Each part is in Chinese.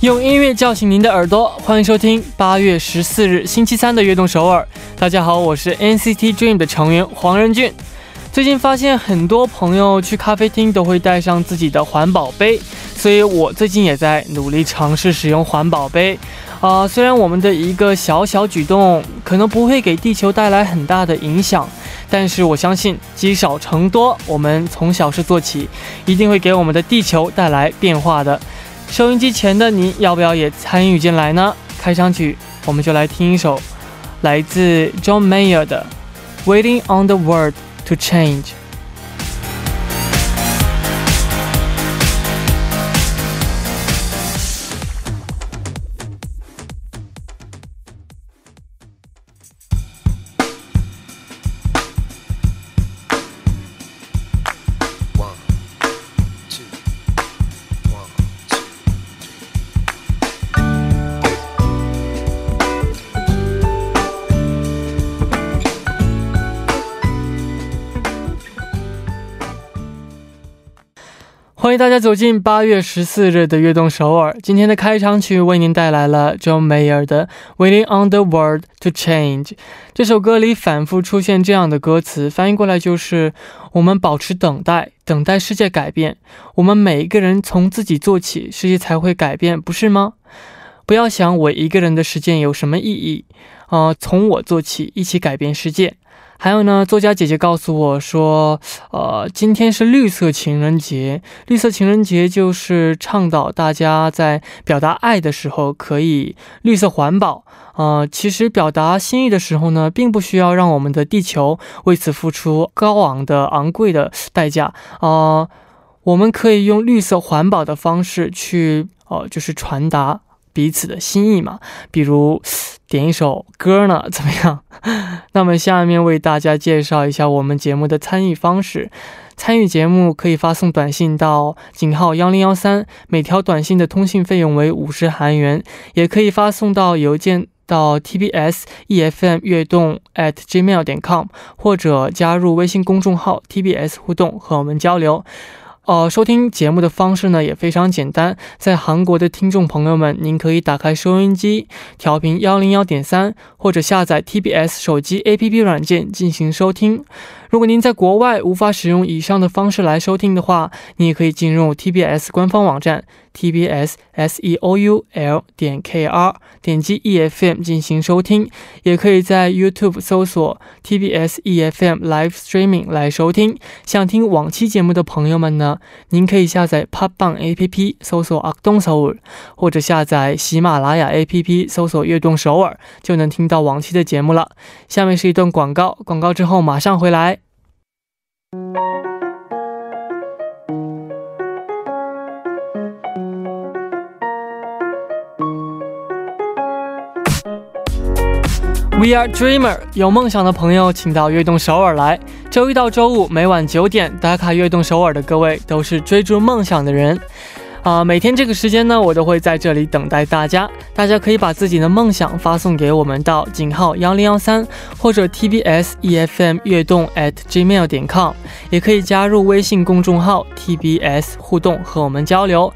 用音乐叫醒您的耳朵，欢迎收听八月十四日星期三的悦动首尔。大家好，我是 NCT Dream 的成员黄仁俊。最近发现很多朋友去咖啡厅都会带上自己的环保杯，所以我最近也在努力尝试使用环保杯。啊，虽然我们的一个小小举动可能不会给地球带来很大的影响，但是我相信积少成多，我们从小事做起，一定会给我们的地球带来变化的。收音机前的您，要不要也参与进来呢？开场曲，我们就来听一首来自 John Mayer 的《Waiting on the World to Change》。大家走进八月十四日的悦动首尔。今天的开场曲为您带来了 John Mayer 的《Waiting on the World to Change》。这首歌里反复出现这样的歌词，翻译过来就是：我们保持等待，等待世界改变。我们每一个人从自己做起，世界才会改变，不是吗？不要想我一个人的时间有什么意义，啊、从我做起，一起改变世界。还有呢，作家姐姐告诉我说，呃，今天是绿色情人节。绿色情人节就是倡导大家在表达爱的时候可以绿色环保。呃，其实表达心意的时候呢，并不需要让我们的地球为此付出高昂的、昂贵的代价。呃，我们可以用绿色环保的方式去，呃，就是传达彼此的心意嘛。比如点一首歌呢，怎么样？那么下面为大家介绍一下我们节目的参与方式。参与节目可以发送短信到井号幺零幺三，每条短信的通信费用为五十韩元，也可以发送到邮件到 tbs efm 悦动 at gmail 点 com，或者加入微信公众号 tbs 互动和我们交流。呃，收听节目的方式呢也非常简单，在韩国的听众朋友们，您可以打开收音机，调频幺零幺点三，或者下载 TBS 手机 APP 软件进行收听。如果您在国外无法使用以上的方式来收听的话，你也可以进入 TBS 官方网站 TBS S E O U L 点 K R，点击 EFM 进行收听，也可以在 YouTube 搜索 TBS EFM Live Streaming 来收听。想听往期节目的朋友们呢，您可以下载 Popbang APP 搜索악동首尔，或者下载喜马拉雅 APP 搜索悦动首尔，就能听到往期的节目了。下面是一段广告，广告之后马上回来。We are dreamer，有梦想的朋友，请到悦动首尔来。周一到周五每晚九点打卡悦动首尔的各位，都是追逐梦想的人。啊、每天这个时间呢，我都会在这里等待大家。大家可以把自己的梦想发送给我们到井号幺零幺三或者 TBS EFM 悦动 at gmail 点 com，也可以加入微信公众号 TBS 互动和我们交流。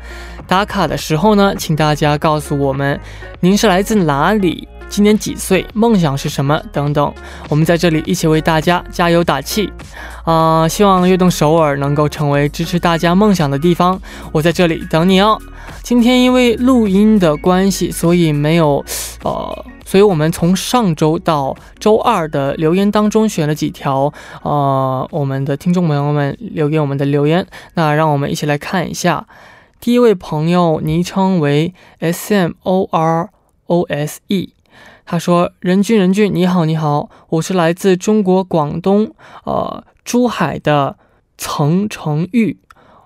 打卡的时候呢，请大家告诉我们您是来自哪里。今年几岁？梦想是什么？等等，我们在这里一起为大家加油打气。啊、希望悦动首尔能够成为支持大家梦想的地方。我在这里等你哦。今天因为录音的关系，所以没有，呃，所以我们从上周到周二的留言当中选了几条，呃，我们的听众朋友们留给我们的留言。那让我们一起来看一下。第一位朋友昵称为 S M O R O S E。他说：“任俊，任俊，你好，你好，我是来自中国广东，呃，珠海的曾成玉。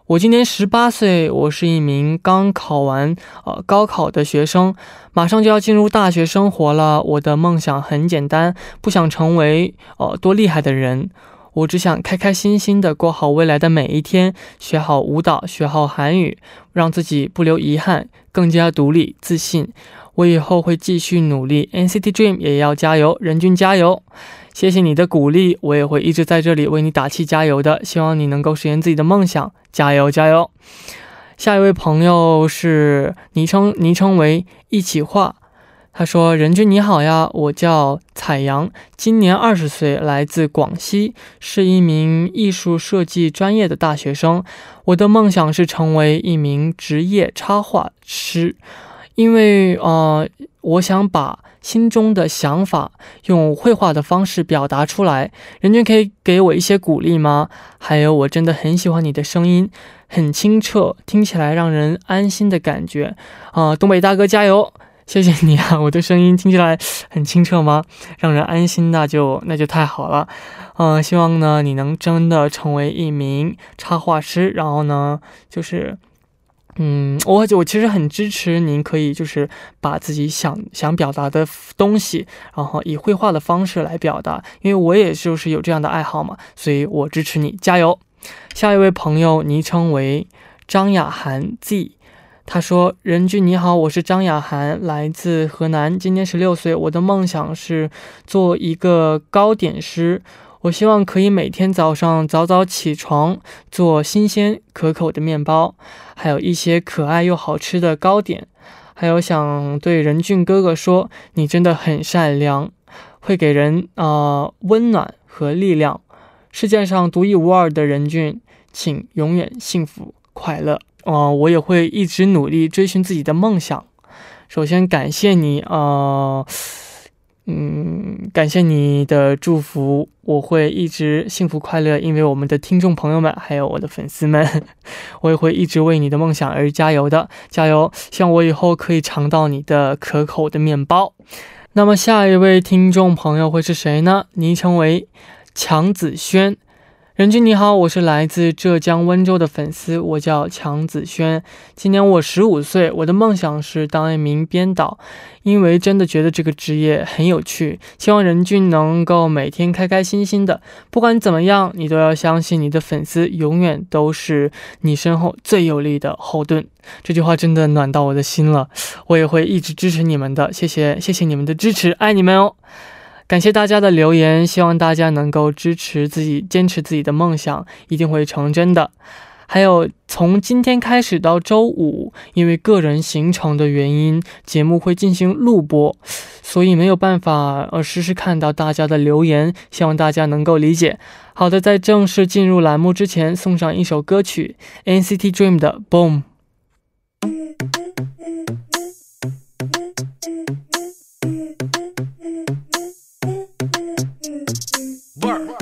我今年十八岁，我是一名刚考完呃高考的学生，马上就要进入大学生活了。我的梦想很简单，不想成为呃多厉害的人，我只想开开心心的过好未来的每一天，学好舞蹈，学好韩语，让自己不留遗憾，更加独立自信。我以后会继续努力，NCT Dream 也要加油，任俊加油！谢谢你的鼓励，我也会一直在这里为你打气加油的。希望你能够实现自己的梦想，加油加油！下一位朋友是昵称昵称为一起画，他说：“任君你好呀，我叫彩阳，今年二十岁，来自广西，是一名艺术设计专业的大学生。我的梦想是成为一名职业插画师，因为呃，我想把。”心中的想法用绘画的方式表达出来，人君可以给我一些鼓励吗？还有，我真的很喜欢你的声音，很清澈，听起来让人安心的感觉啊！东北大哥加油！谢谢你啊，我的声音听起来很清澈吗？让人安心，那就那就太好了。嗯，希望呢你能真的成为一名插画师，然后呢就是。嗯，我我其实很支持您，可以就是把自己想想表达的东西，然后以绘画的方式来表达，因为我也就是有这样的爱好嘛，所以我支持你，加油！下一位朋友昵称为张雅涵 Z，他说：“任俊你好，我是张雅涵，来自河南，今年十六岁，我的梦想是做一个糕点师。”我希望可以每天早上早早起床，做新鲜可口的面包，还有一些可爱又好吃的糕点。还有想对任俊哥哥说，你真的很善良，会给人啊温暖和力量。世界上独一无二的任俊，请永远幸福快乐。啊，我也会一直努力追寻自己的梦想。首先感谢你啊。嗯，感谢你的祝福，我会一直幸福快乐。因为我们的听众朋友们，还有我的粉丝们，我也会一直为你的梦想而加油的，加油！希望我以后可以尝到你的可口的面包。那么下一位听众朋友会是谁呢？昵称为强子轩。任君你好，我是来自浙江温州的粉丝，我叫强子轩，今年我十五岁，我的梦想是当一名编导，因为真的觉得这个职业很有趣，希望任君能够每天开开心心的，不管怎么样，你都要相信你的粉丝永远都是你身后最有力的后盾。这句话真的暖到我的心了，我也会一直支持你们的，谢谢谢谢你们的支持，爱你们哦。感谢大家的留言，希望大家能够支持自己，坚持自己的梦想，一定会成真的。还有，从今天开始到周五，因为个人行程的原因，节目会进行录播，所以没有办法呃实时看到大家的留言，希望大家能够理解。好的，在正式进入栏目之前，送上一首歌曲，NCT Dream 的《Boom》。乐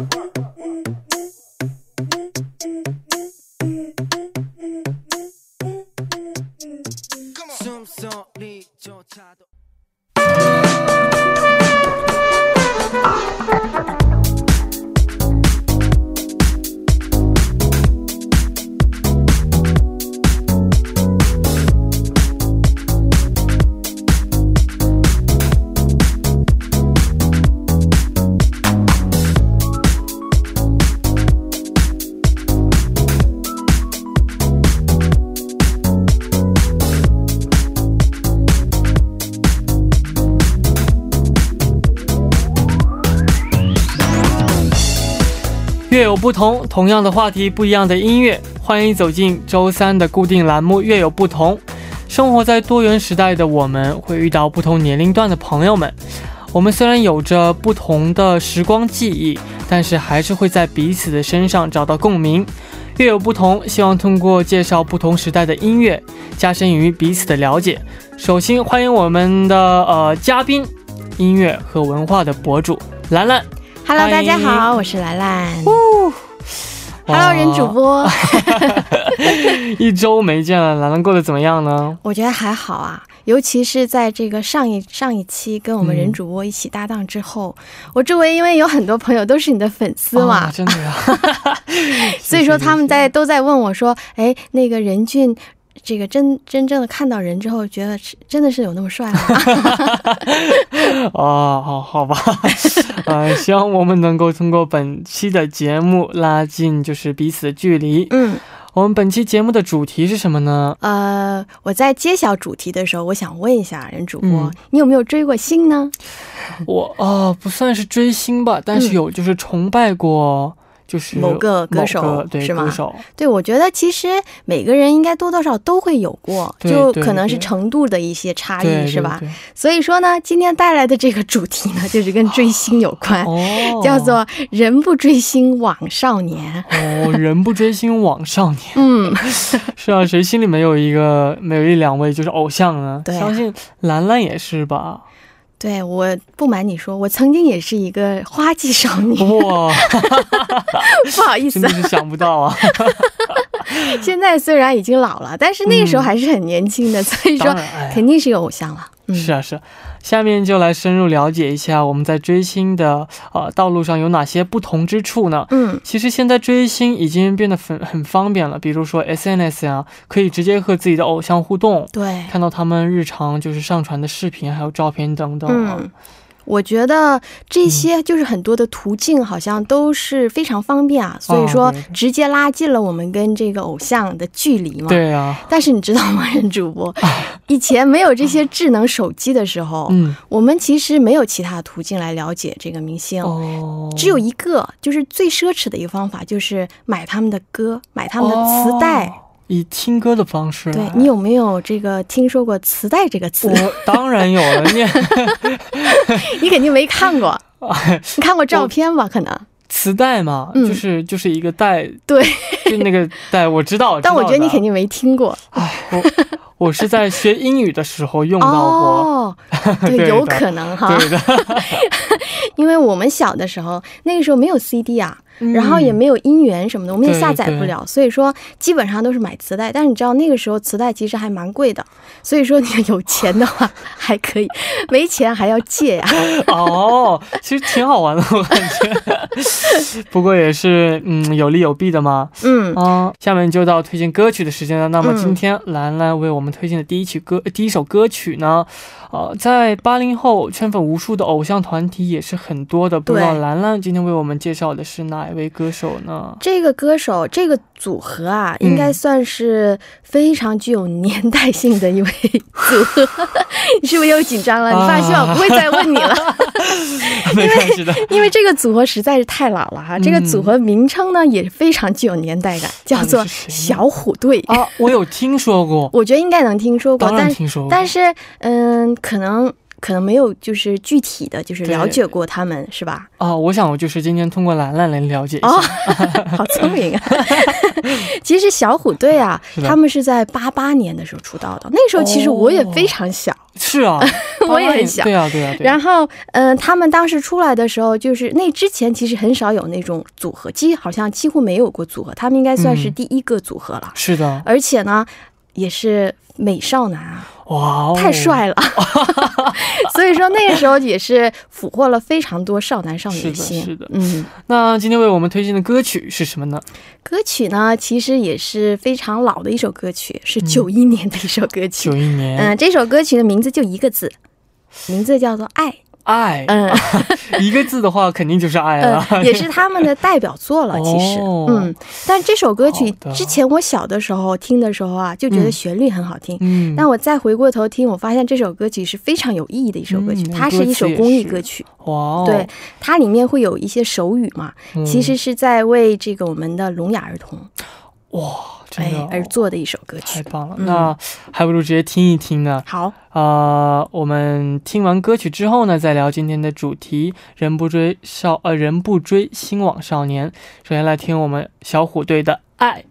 有不同，同样的话题，不一样的音乐。欢迎走进周三的固定栏目《乐有不同》。生活在多元时代的我们，会遇到不同年龄段的朋友们。我们虽然有着不同的时光记忆，但是还是会在彼此的身上找到共鸣。乐有不同，希望通过介绍不同时代的音乐，加深于彼此的了解。首先欢迎我们的呃嘉宾，音乐和文化的博主兰兰。Hello，大家好，我是兰兰。Hello，人主播。一周没见了，兰兰过得怎么样呢？我觉得还好啊，尤其是在这个上一上一期跟我们人主播一起搭档之后，我周围因为有很多朋友都是你的粉丝嘛，真的呀。所以说他们在都在问我说，哎，那个任俊。这个真真正的看到人之后，觉得真的是有那么帅吗？哦，好好吧，呃，希望我们能够通过本期的节目拉近就是彼此的距离。嗯，我们本期节目的主题是什么呢？呃，我在揭晓主题的时候，我想问一下任主播，你有没有追过星呢？我哦，不算是追星吧，但是有就是崇拜过。就是某个歌手个对是吗歌手，对，我觉得其实每个人应该多多少少都会有过，就可能是程度的一些差异，是吧？？所以说呢，今天带来的这个主题呢，就是跟追星有关，哦，叫做“人不追星枉少年哦，人不追星枉少年”。。嗯，是啊，谁心里没有一个没有一两位就是偶像呢？对啊相信兰兰也是吧？对我不瞒你说，我曾经也是一个花季少女，哇，不好意思真的，是想不到啊！现在虽然已经老了，但是那个时候还是很年轻的，所以说肯定是有偶像了。嗯，是啊是啊。下面就来深入了解一下我们在追星的呃道路上有哪些不同之处呢？嗯，其实现在追星已经变得很很方便了，比如说 SNS 啊，可以直接和自己的偶像互动，对，看到他们日常就是上传的视频还有照片等等啊。嗯，我觉得这些就是很多的途径，好像都是非常方便啊，所以说直接拉近了我们跟这个偶像的距离嘛。。对啊，但是你知道吗，任主播，以前没有这些智能手机的时候，嗯，我们其实没有其他途径来了解这个明星。哦，只有一个，就是最奢侈的一个方法，就是买他们的歌，买他们的磁带。哦以听歌的方式。对你有没有这个听说过“磁带”这个词？我 当然有了，你 你肯定没看过，你看过照片吧？可能。磁带嘛，嗯就是就是一个带，对，就那个带，我知道。但我觉得你肯定，没听过。哎，我我是在学英语的时候用到过。哦，对，对有可能哈，对的，因为我们小的时候，那个时候没有 CD 啊，嗯然后也没有音源什么的，我们也下载不了，所以说基本上都是买磁带。但是你知道那个时候磁带其实还蛮贵的，所以说你有钱的话还可以，没钱还要借呀、哦，其实挺好玩的，我感觉。不过也是，嗯，有利有弊的嘛。嗯，啊、下面就到推荐歌曲的时间了。那么嗯今天兰兰为我们推荐的第一曲歌、呃第一首歌曲呢，呃，在八零后圈粉无数的偶像团体也是很多的。不知道兰兰今天为我们介绍的是哪一位歌手呢？这个歌手这个组合啊，嗯应该算是非常具有年代性的一位组合。你是不是又紧张了？你放心，啊我不会再问你了。没关系的。因为这个组合实在是太老了哈，嗯这个组合名称呢也非常具有年代感，叫做小虎队。啊，我有听说过，我觉得应该能听说过，但听说过。但是嗯，可能可能没有就是具体的就是了解过他们，是吧？哦，我想我就是今天通过兰兰来了解一下。哦，好聪明啊！其实小虎队啊他们是在八八年的时候出道的，那时候其实我也非常小。是啊，我也很小对啊，对啊，对啊。然后，嗯、他们当时出来的时候，就是那之前其实很少有那种组合，几好像几乎没有过组合，他们应该算是嗯第一个组合了。是的，而且呢，也是美少男啊，哇哦，太帅了。所以说那个时候也是俘获了非常多少男少女的心。是的嗯，那今天为我们推荐的歌曲是什么呢？歌曲呢其实也是非常老的一首歌曲，是嗯九一年的一首歌曲。九一年，嗯，这首歌曲的名字就一个字，名字叫做《爱》。爱，嗯。一个字的话，肯定就是爱了。呃，也是他们的代表作了，其实，哦。嗯，但这首歌曲之前我小的时候听的时候啊，就觉得嗯。旋律很好听。嗯，但我再回过头听，我发现这首歌曲是非常有意义的一首歌曲，嗯它是一首公益歌曲，哇哦，对，它里面会有一些手语嘛，嗯。其实是在为这个我们的聋哑儿童。哇，真哎的而做的一首歌曲。太棒了。嗯那还不如直接听一听呢。好，呃，我们听完歌曲之后呢，再聊今天的主题：人不追少呃，人不追星往少年。首先来听我们小虎队的《爱》。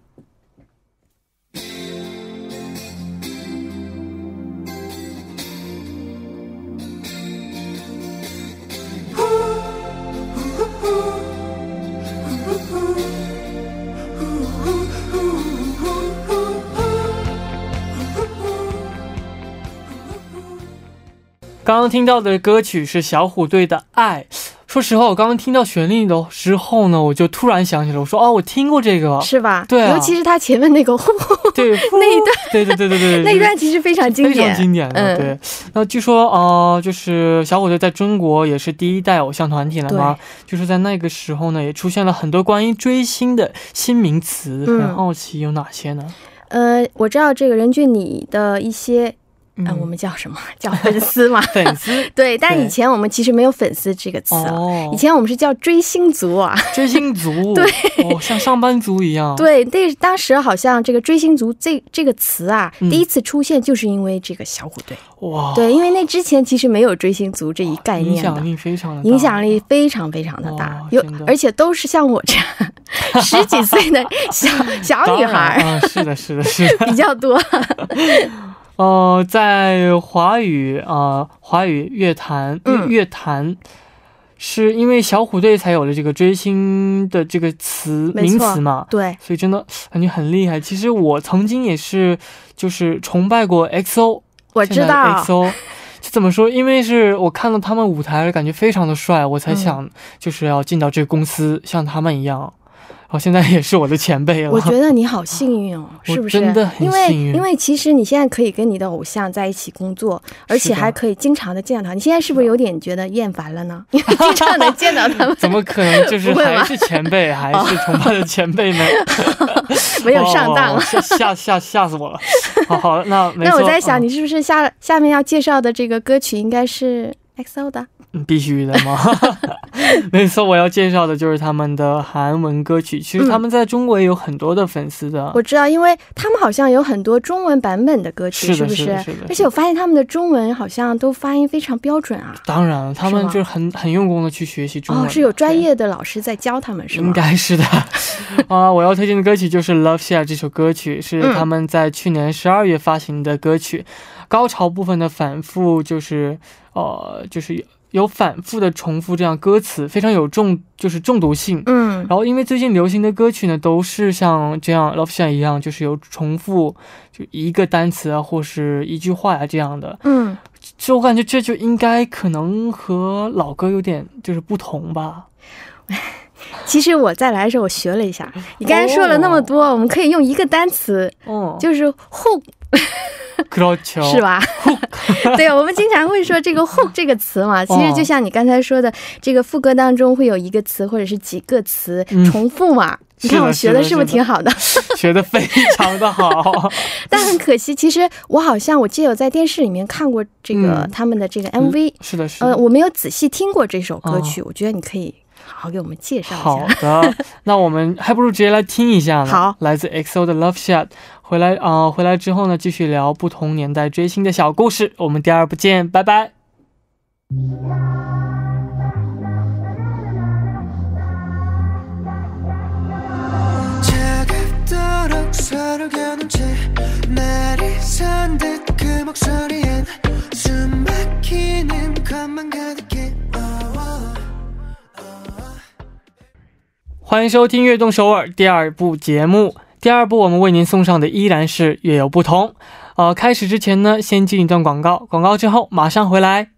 刚刚听到的歌曲是小虎队的《爱》。说实话，我刚刚听到旋律的时候呢，我就突然想起来，我说哦，我听过这个，是吧？对啊尤其是他前面那个对 那一段，对对对对对对，那一段其实非常经典非，常经典的。嗯对，那据说呃，就是小虎队在中国也是第一代偶像团体了嘛，就是在那个时候呢，也出现了很多关于追星的新名词，嗯很好奇有哪些呢？呃，我知道这个任俊，你的一些呃，我们叫什么？叫粉丝嘛？粉丝 对，但以前我们其实没有粉丝这个词以前我们是叫追星族啊。追星族，对哦，像上班族一样，对，那当时好像这个追星族这这个词啊，嗯第一次出现就是因为这个小虎队。哇，对，因为那之前其实没有追星族这一概念的响。力非常影响力非常非常的大，有而且都是像我这样十几岁的小小女孩儿啊，是的，是的，是的。比较多。呃，在华语啊、呃华语乐坛乐嗯乐坛，是因为小虎队才有了这个追星的这个词名词嘛，对，所以真的感觉很厉害。其实我曾经也是，就是崇拜过 XO，我知道。XO。就怎么说？因为是我看到他们舞台，感觉非常的帅，我才嗯想就是要进到这个公司，像他们一样。然后现在也是我的前辈了。我觉得你好幸运哦，是不是？真的很因为幸运因为其实你现在可以跟你的偶像在一起工作，而且还可以经常的见到他。你现在是不是有点觉得厌烦了呢？因为经常能见到他们，怎么可能？就是 还是前辈，还是崇拜的前辈呢。没有上当哦了。吓吓吓吓死我了！好好，那那我在想，嗯你是不是下下面要介绍的这个歌曲应该是 XO 的？嗯必须的嘛。没错，我要介绍的就是他们的韩文歌曲。其实他们在中国也有很多的粉丝的。我知道，因为他们好像有很多中文版本的歌曲，是的不是的是的而且我发现他们的中文好像都发音非常标准啊。当然了，他们就是很很用功的去学习中文哦，是有专。业的老师在教他们，是吗？应该是的 啊！我要推荐的歌曲就是《Love Share》这首歌曲，是嗯他们在去年十二月发行的歌曲。高潮部分的反复就是呃，就是有反复的重复这样歌词，非常有重就是中毒性。嗯然后因为最近流行的歌曲呢，都是像这样《Love Shine》一样，就是有重复，就一个单词啊，或是一句话呀、这样的。嗯，就我感觉这就应该可能和老歌有点就是不同吧。其实我在来的时候我学了一下，你刚才说了那么多，我们可以用一个单词，哦，就是 hook，그렇죠，是？吧？对，我们经常会说这个 hook 这个词嘛，其实就像你刚才说的，这个副歌当中会有一个词或者是几个词嗯重复嘛。你看是的我学的是不是是的是的挺好的？学的非常的好。但很可惜，其实我好像我记得有在电视里面看过这个、嗯他们的这个 MV，、是的，是呃，的。我没有仔细听过这首歌曲，我觉得你可以 好好给我们介绍一下好。的，那我们还不如直接来听一下呢。好来自 XO 的 Love Shot。回来啊、呃回来之后呢，继续聊不同年代追星的小故事。我们第二部见，拜拜。欢迎收听《悦动首尔》第二部节目。第二部我们为您送上的依然是月有不同。呃，开始之前呢，先进一段广告，广告之后马上回来。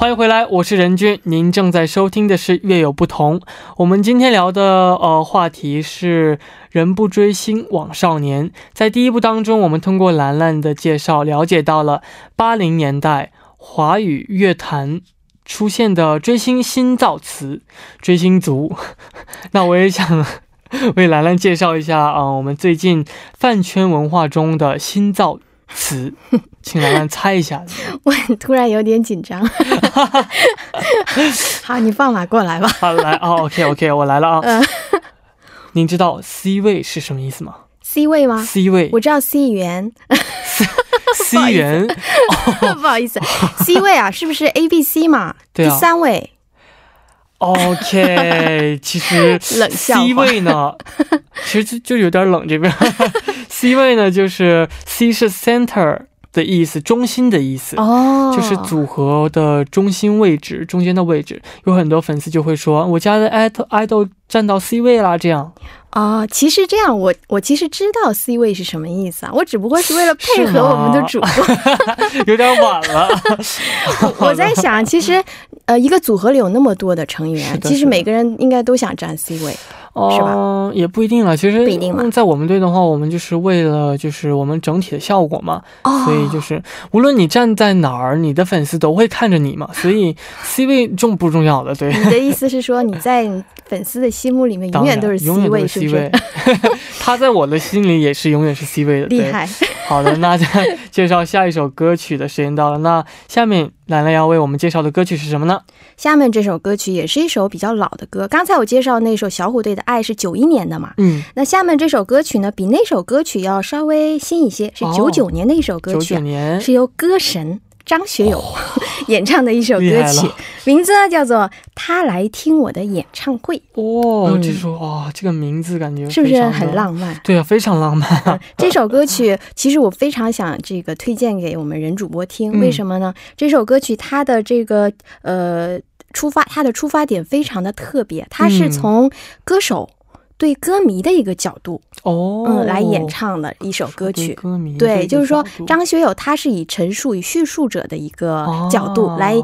欢迎回来，我是任君。您正在收听的是《乐有不同》。我们今天聊的呃话题是“人不追星枉少年”。在第一部当中，我们通过兰兰的介绍，了解到了八零年代华语乐坛出现的追星新造词“追星族”。那我也想 为兰兰介绍一下啊、我们最近饭圈文化中的新造词，请兰兰猜一下。我突然有点紧张。好，你放马过来吧。好，来哦，OK OK，我来了啊。嗯您知道 C 位是什么意思吗 C 位吗？？C 位我知道 C 元，，C 元，不好意思，C 位啊，是不是 A B C 嘛？对啊第三位 OK，其实 C 位呢，其实就就有点冷这边。C 位呢，就是 C 是 center 的意思，中心的意思。哦，就是组合的中心位置，中间的位置，有很多粉丝就会说，我家的 idol idol 站到 C 位啦，这样。哦，其实这样，我我其实知道 C 位是什么意思啊，我只不过是为了配合我们的主播。有点晚了。我在想，其实呃，一个组合里有那么多的成员，其实每个人应该都想占 C 位。是吧？嗯，也不一定了。其实不一定在我们队的话，我们就是为了就是我们整体的效果嘛，哦，所以就是无论你站在哪儿，你的粉丝都会看着你嘛。所以 C 位重不重要的？对，你的意思是说你在粉丝的心目里面永远都是 C 位，C 不位是？。他在我的心里也是永远是 C 位的。对厉害，好的，那再介绍下一首歌曲的时间到了。那下面兰兰要为我们介绍的歌曲是什么呢？下面这首歌曲也是一首比较老的歌，刚才我介绍那首小虎队的《爱》是九一年的嘛，嗯，那下面这首歌曲呢，比那首歌曲要稍微新一些，是哦九九年的一首歌曲啊、九年是由歌神张学友、演唱的一首歌曲，名字呢叫做《他来听我的演唱会》，哦，嗯这首哇，这个名字感觉是不是很？浪漫？对啊，非常浪漫。这首歌曲其实我非常想这个推荐给我们人主播听，嗯为什么呢？这首歌曲它的这个呃出发，它的出发点非常的特别，它是嗯从歌手对歌迷的一个角度，哦，嗯，来演唱的一首歌曲。对歌迷对，就是说张张学友他是以陈述、与叙述者的一个哦角度来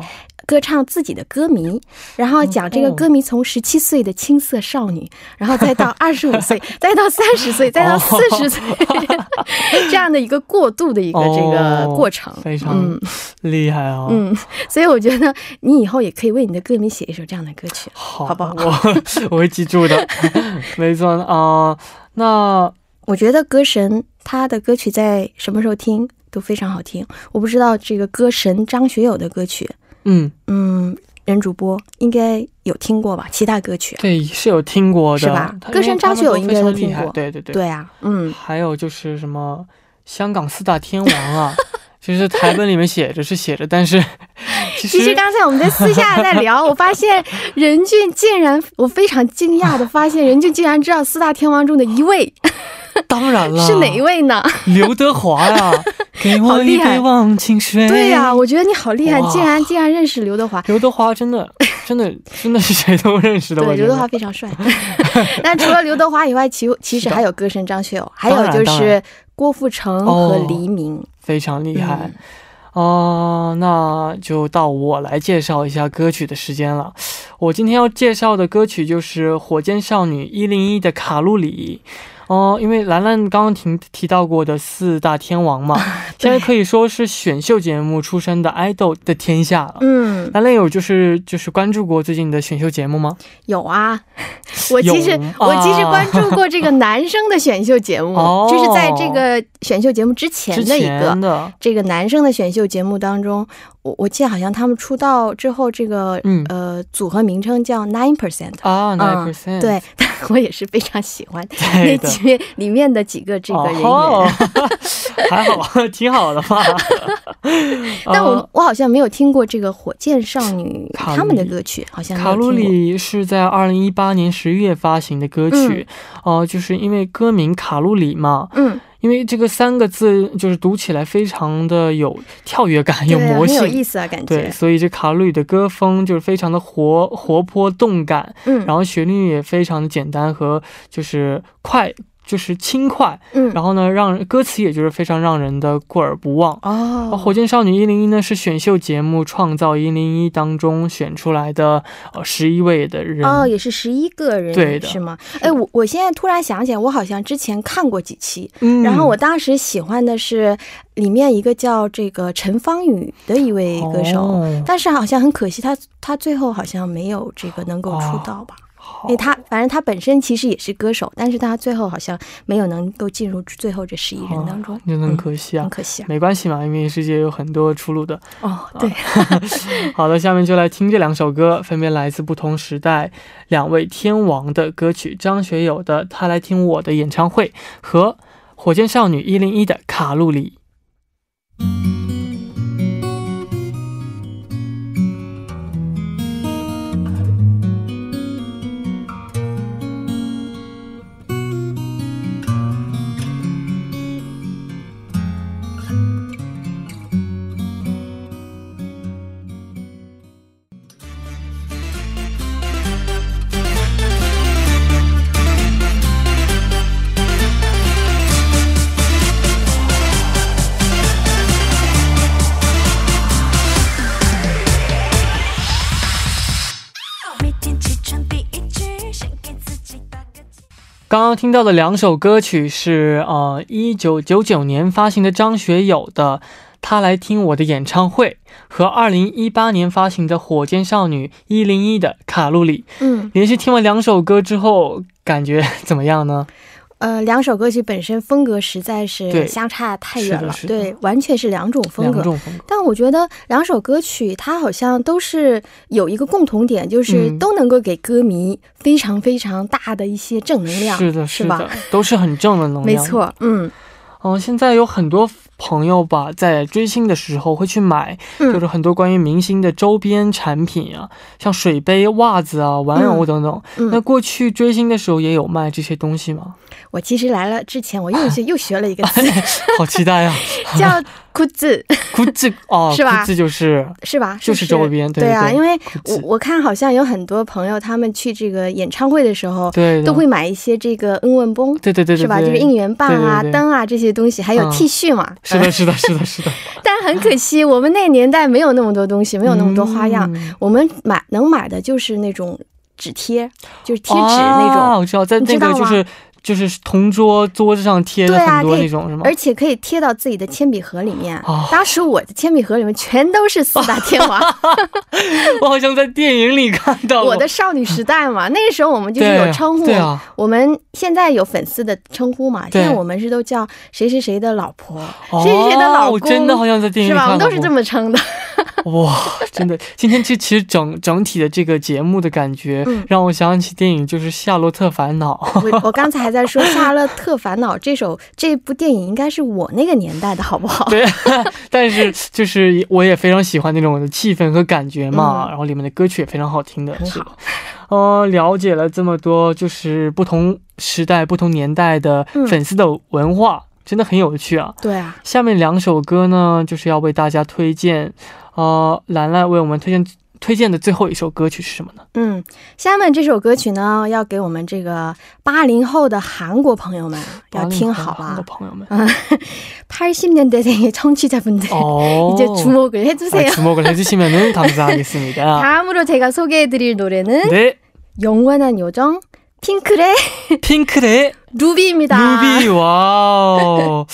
歌唱自己的歌迷，然后讲这个歌迷从十七岁的青涩少女，然后再到 二十五岁，再到三十岁，再到四十岁，这样的一个过渡的一个这个哦过程，非常嗯厉害啊！嗯，所以我觉得你以后也可以为你的歌迷写一首这样的歌曲。好，好不好我 我会记住的，没错啊、那我觉得歌神他的歌曲在什么时候听都非常好听。我不知道这个歌神张学友的歌曲，嗯，嗯，人主播应该有听过吧？其他歌曲，对，是有听过的，是吧？歌声张学友应该听过。对对对。对啊，嗯，还有就是什么香港四大天王啊，其实台本里面写着是写着，但是其实其实刚才我们在私下在聊，我发现任俊竟然，我非常惊讶的发现任俊竟然知道四大天王中的一位 当然了，是哪一？位呢？刘德华呀，给我一杯忘情水。对呀、我觉得你好厉害，竟然竟然认识刘德华。刘德华真的真的真的是谁都认识的，我对，刘德华非常帅。那除了刘德华以外，其其实还有歌神张学友，还有就是郭富城和哦黎明。非常厉害。嗯哦、那就到我来介绍一下歌曲的时间了。我今天要介绍的歌曲就是火箭少女一零一的《卡路里》。哦、因为兰兰刚刚提提到过的四大天王嘛，现在可以说是选秀节目出身的爱豆的天下了。嗯，兰兰有就是就是关注过最近的选秀节目吗？有啊，我其实有我其实啊关注过这个男生的选秀节目，哦。就是在这个选秀节目之前的一个。的，这个男生的选秀节目当中，我我记得好像他们出道之后，这个、嗯呃组合名称叫 Nine Percent。啊，nine 嗯 percent，，对，我也是非常喜欢对那。几面里面的几个这个人员。哦，还好，挺好的嘛。但我、呃我好像没有听过这个火箭少女他们的歌曲，好像卡路里是在二零一八年十一月发行的歌曲，哦、就是因为歌名卡路里嘛，嗯，因为这个三个字就是读起来非常的有跳跃感，有，魔性。有意思啊，感觉对，所以这卡路里的歌风就是非常的活活泼动感，嗯，然后旋律也非常的简单和就是快，就是轻快，嗯，然后呢，让歌词也就是非常让人的过耳不忘。哦，呃火箭少女一零一呢是选秀节目《创造一零一》当中选出来的呃十一位的人。哦，也是十一个人，对的是吗？哎，我我现在突然想起来，我好像之前看过几期，嗯然后我当时喜欢的是里面一个叫这个陈芳宇的一位歌手，哦但是好像很可惜，他他最后好像没有这个能够出哦道吧。好因为他反正他本身其实也是歌手，但是他最后好像没有能够进入最后这十一人当中，真的很嗯可惜啊很。可惜啊。没关系嘛，因为世界有很多出路的。哦，对，好的，下面就来听这两首歌，分别来自不同时代两位天王的歌曲：张学友的《他来听我的演唱会》和火箭少女一零一的《卡路里》。刚刚听到的两首歌曲是呃一九九九年发行的张学友的《他来听我的演唱会》和二零一八年发行的火箭少女一零一的《卡路里》。嗯，连续听完两首歌之后，感觉怎么样呢？呃，两首歌曲本身风格实在是相差太远了，对，完全是两种风格。两种风格。但我觉得两首歌曲它好像都是有一个共同点，就是嗯都能够给歌迷非常非常大的一些正能量。是的，是吧都是很正的能量。没。错，嗯嗯、现在有很多朋友吧，在追星的时候会去买，就嗯是很多关于明星的周边产品啊，像水杯、袜子啊、玩偶等等。那嗯，过去追星的时候也有卖这些东西吗？我其实来了之前，我又学又学了一个词，好期待啊！叫裤子，裤子哦，是吧裤子就是是吧？就是周边，对对啊，因为我我看好像有很多朋友他们去这个演唱会的时候，对都会买一些这个恩问绷。对对对对是吧？就是应援棒啊、对对对灯啊这些东西，还有嗯 T 恤嘛。是的，是的，是的，是的，但很可惜，我们那个年代没有那么多东西，没有那么多花样。嗯我们买能买的就是那种纸贴，就是贴纸那种，啊，我知道，在那个就是就是同桌桌子上贴的那种是吗？而且可以贴到自己的铅笔盒里面。啊当时我的铅笔盒里面全都是四大天王，我好像在电影里看到我的少女时代嘛，那个时候我们就是有称呼。我们现在有粉丝的称呼嘛？对现在我们是都叫谁谁谁的老婆，哦谁谁谁的老公，我真的好像在电影是吧？我们都是这么称的。过哇，真的，今天这其实整整体的这个节目的感觉，嗯让我想起电影就是《夏洛特烦恼》我我刚才还在说《夏洛特烦恼》这首这部电影应该是我那个年代的好不好？对，但是就是我也非常喜欢那种的气氛和感觉嘛，嗯然后里面的歌曲也非常好听的，很是的好。呃，了解了这么多，就是不同时代、不同年代的嗯粉丝的文化，真的很有趣啊。对啊，下面两首歌呢，就是要为大家推荐，呃，兰兰为我们推荐推荐的最后一首歌曲是什么呢？嗯，下面这首歌曲呢，要给我们这个八零后的韩国朋友们要听好韩国了。朋友们。 80년대생의 청취자분들 어. 이제 주목을 해주세요. 아, 주목을 해주시면 감사하겠습니다. 다음으로 제가 소개해드릴 노래는 네, 영원한 요정 핑클의 핑크의 루비입니다. 루비哇，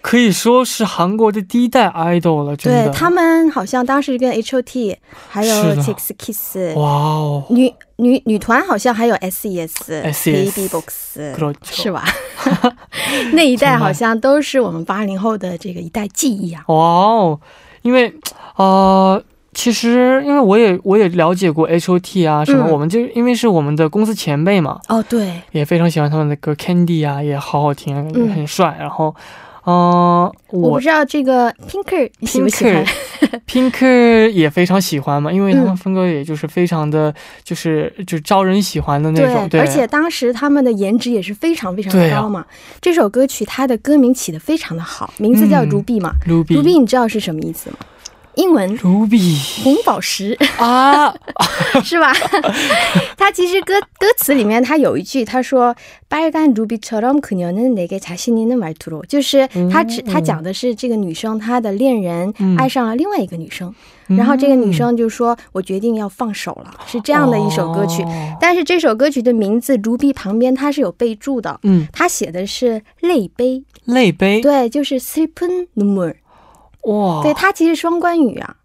可以说是韩国的第一代 idol 了，真的。对他们好像当时跟 H.O.T 还有是的 Six Kiss 哇哦，女女女团好像还有 S.E.S、 SES Baby Box， 그렇죠 是吧？那一代好像都是我们八零后的这个一代记忆啊。哇哦，因为呃， 其实因为我也我也了解过 H.O.T 啊什么，嗯我们就因为是我们的公司前辈嘛，哦，对，也非常喜欢他们的歌，Candy 啊也好好听，感觉嗯很帅。然后，呃，我我不知道这个 Pinker 你喜不喜欢 Pink？Pink 也非常喜欢嘛，因为他们嗯风格也就是非常的，就是就招人喜欢的那种，对，而且当时他们的颜值也是非常非常高嘛。这首歌曲它的歌名起的非常的好，名字叫嗯 Ruby 嘛。Ruby Ruby 你知道是什么意思吗？英文 Ruby 红宝石啊，是吧？它其实歌歌词里面它有一句，他说“빨간루비처럼그녀는내게자신있는말투로”，就是他只他讲的是这个女生她的恋人嗯爱上了另外一个女生，然后这个女生就说：“我决定要放手了。”是这样的一首歌曲。哦但是这首歌曲的名字 “Ruby” 旁边它是有备注的，嗯，它写的是泪杯，泪杯，对，就是 슬픈눈물， 哇，对，它其实双关语啊。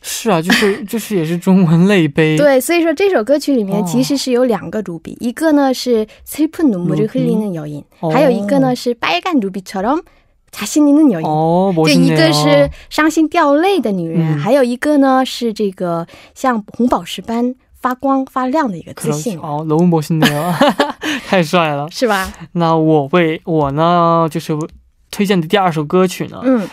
是啊，就是就是也是中文泪杯，，对，所以说这首歌曲里面哦其实是有两个 ruby，、一个呢是슬픈눈물을 흘리는 여인， 哦还有一个呢是빨간 루비처럼자신있는 여인。 哦，就一멋있네요 个是伤心掉泪的女人，嗯还有一个呢是这个像红宝石般发光发亮的一个自 그렇죠 信，哦，너무멋있네요 太帅了。是吧？那我为我呢，就是推荐的第二首歌曲呢，嗯，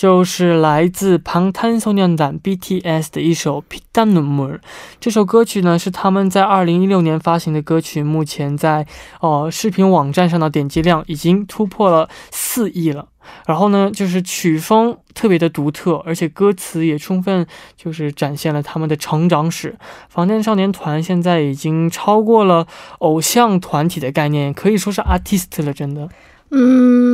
就是来自방탄소년단 BTS 的一首《피땀눈물》。这首歌曲呢是他们在二零一六年发行的歌曲，目前在呃视频网站上的点击量已经突破了四亿了。然后呢，就是曲风特别的独特，而且歌词也充分就是展现了他们的成长史。防弹少年团现在已经超过了偶像团体的概念，可以说是 artist 了，真的。嗯，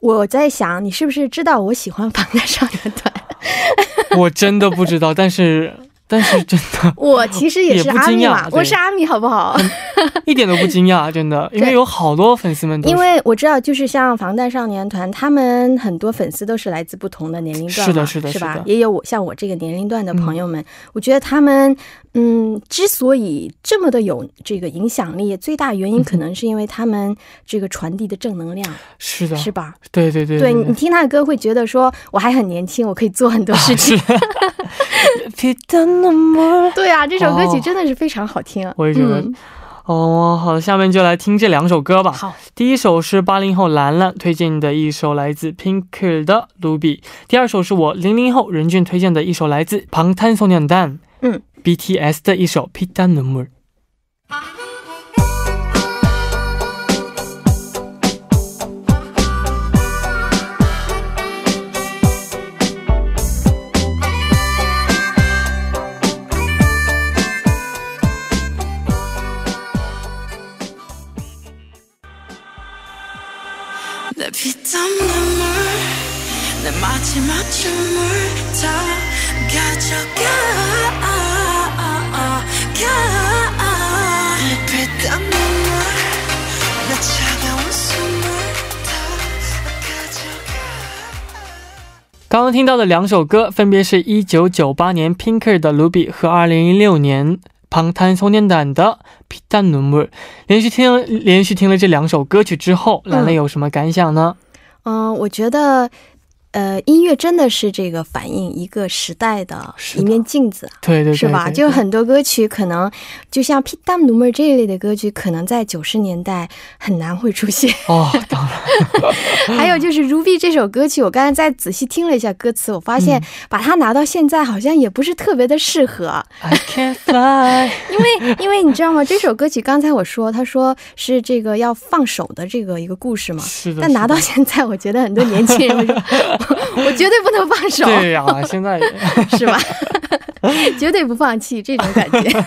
我在想，你是不是知道我喜欢防弹少年团？我真的不知道，但是但是真的我其实也是阿米嘛，我是阿米，好不好？一点都不惊讶，真的，因为有好多粉丝们都因为我知道，就是像防弹少年团，他们很多粉丝都是来自不同的年龄段，是的是的是吧？是？也有我像我这个年龄段的朋友们，我觉得他们，嗯，之所以这么的有这个影响力，最大原因可能是因为他们这个传递的正能量，是的，是吧？对对对对对你听他的歌会觉得说，我还很年轻，我可以做很多事情。对啊，这首歌曲哦。真的是非常好听啊。我也觉得嗯哦，好的，下面就来听这两首歌吧。好，第一首是八零后兰兰推荐的一首来自 Pink 的《Ruby》，第二首是我零零后任俊推荐的一首来自방탄소년단 嗯 BTS 的一首《피땀눈물》。 听到的两首歌，分别是一九九八年 Pinker 的《Ruby》和二零一六年방탄소년단的《피땀눈물》。连续听连续听了这两首歌曲之后，兰兰有什么感想呢？嗯、我觉得， 呃，音乐真的是这个反映一个时代的一面镜子，对对，是吧？就很多歌曲可能，就像《Pitam Nume》这类的歌曲，可能在九十年代很难会出现哦。当然，还有就是《Ruby》这首歌曲，我刚才再仔细听了一下歌词，我发现把它拿到现在好像也不是特别的适合。I can't fly，因为因为你知道吗？这首歌曲刚才我说，他说是这个要放手的这个一个故事嘛。是的，但拿到现在，我觉得很多年轻人。我绝对不能放手，对呀、现在 是吧？绝对不放弃这种感觉。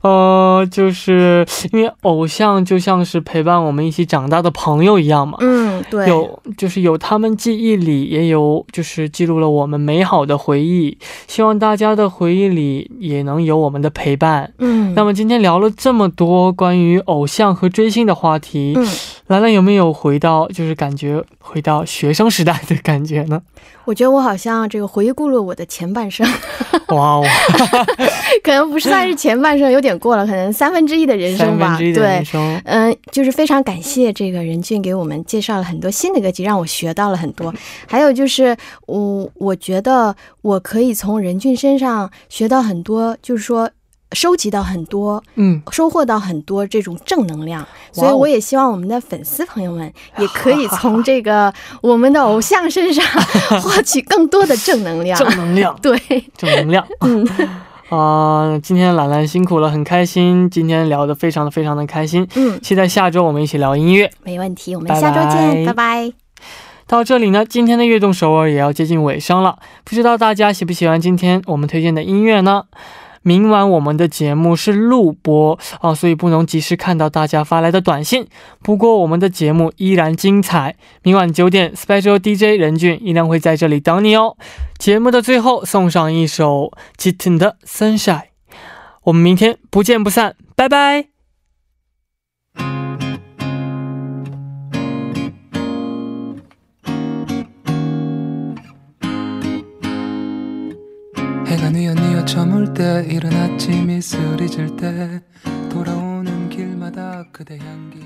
呃，就是因为偶像就像是陪伴我们一起长大的朋友一样嘛。嗯，对，有就是有他们记忆里也有就是记录了我们美好的回忆，希望大家的回忆里也能有我们的陪伴。嗯，那么今天聊了这么多关于偶像和追星的话题，嗯，兰兰有没有回到就是感觉回到学生时代的感觉呢？我觉得我好像这个回顾了我的前半生，哇哦，可能不算是前半生，有点过了，可能三分之一的人生吧。对，生，嗯，就是非常感谢这个任俊给我们介绍了很多新的歌曲，让我学到了很多。还有就是，我我觉得我可以从任俊身上学到很多，就是说。收集到很多，嗯，收获到很多这种正能量，所以我也希望我们的粉丝朋友们 也可以从这个我们的偶像身上 获取更多的正能量。正能量，对，正能量。嗯，啊、今天兰兰辛苦了，很开心，今天聊得非常的非常的开心，嗯，期待下周我们一起聊音乐。没问题，我们下周见，拜拜拜。到这里呢，今天的悦动首尔也要接近尾声了，不知道大家喜不喜欢今天我们推荐的音乐呢？明晚我们的节目是录播啊，所以不能及时看到大家发来的短信。不过我们的节目依然精彩，明晚九点，Special DJ 任俊依然会在这里等你哦。节目的最后送上一首 Jitten 的 Sunshine，我们明天不见不散，拜拜。 해가 뉘어 뉘어 저물 때 이른 아침 이슬이 질때 돌아오는 길마다 그대 향기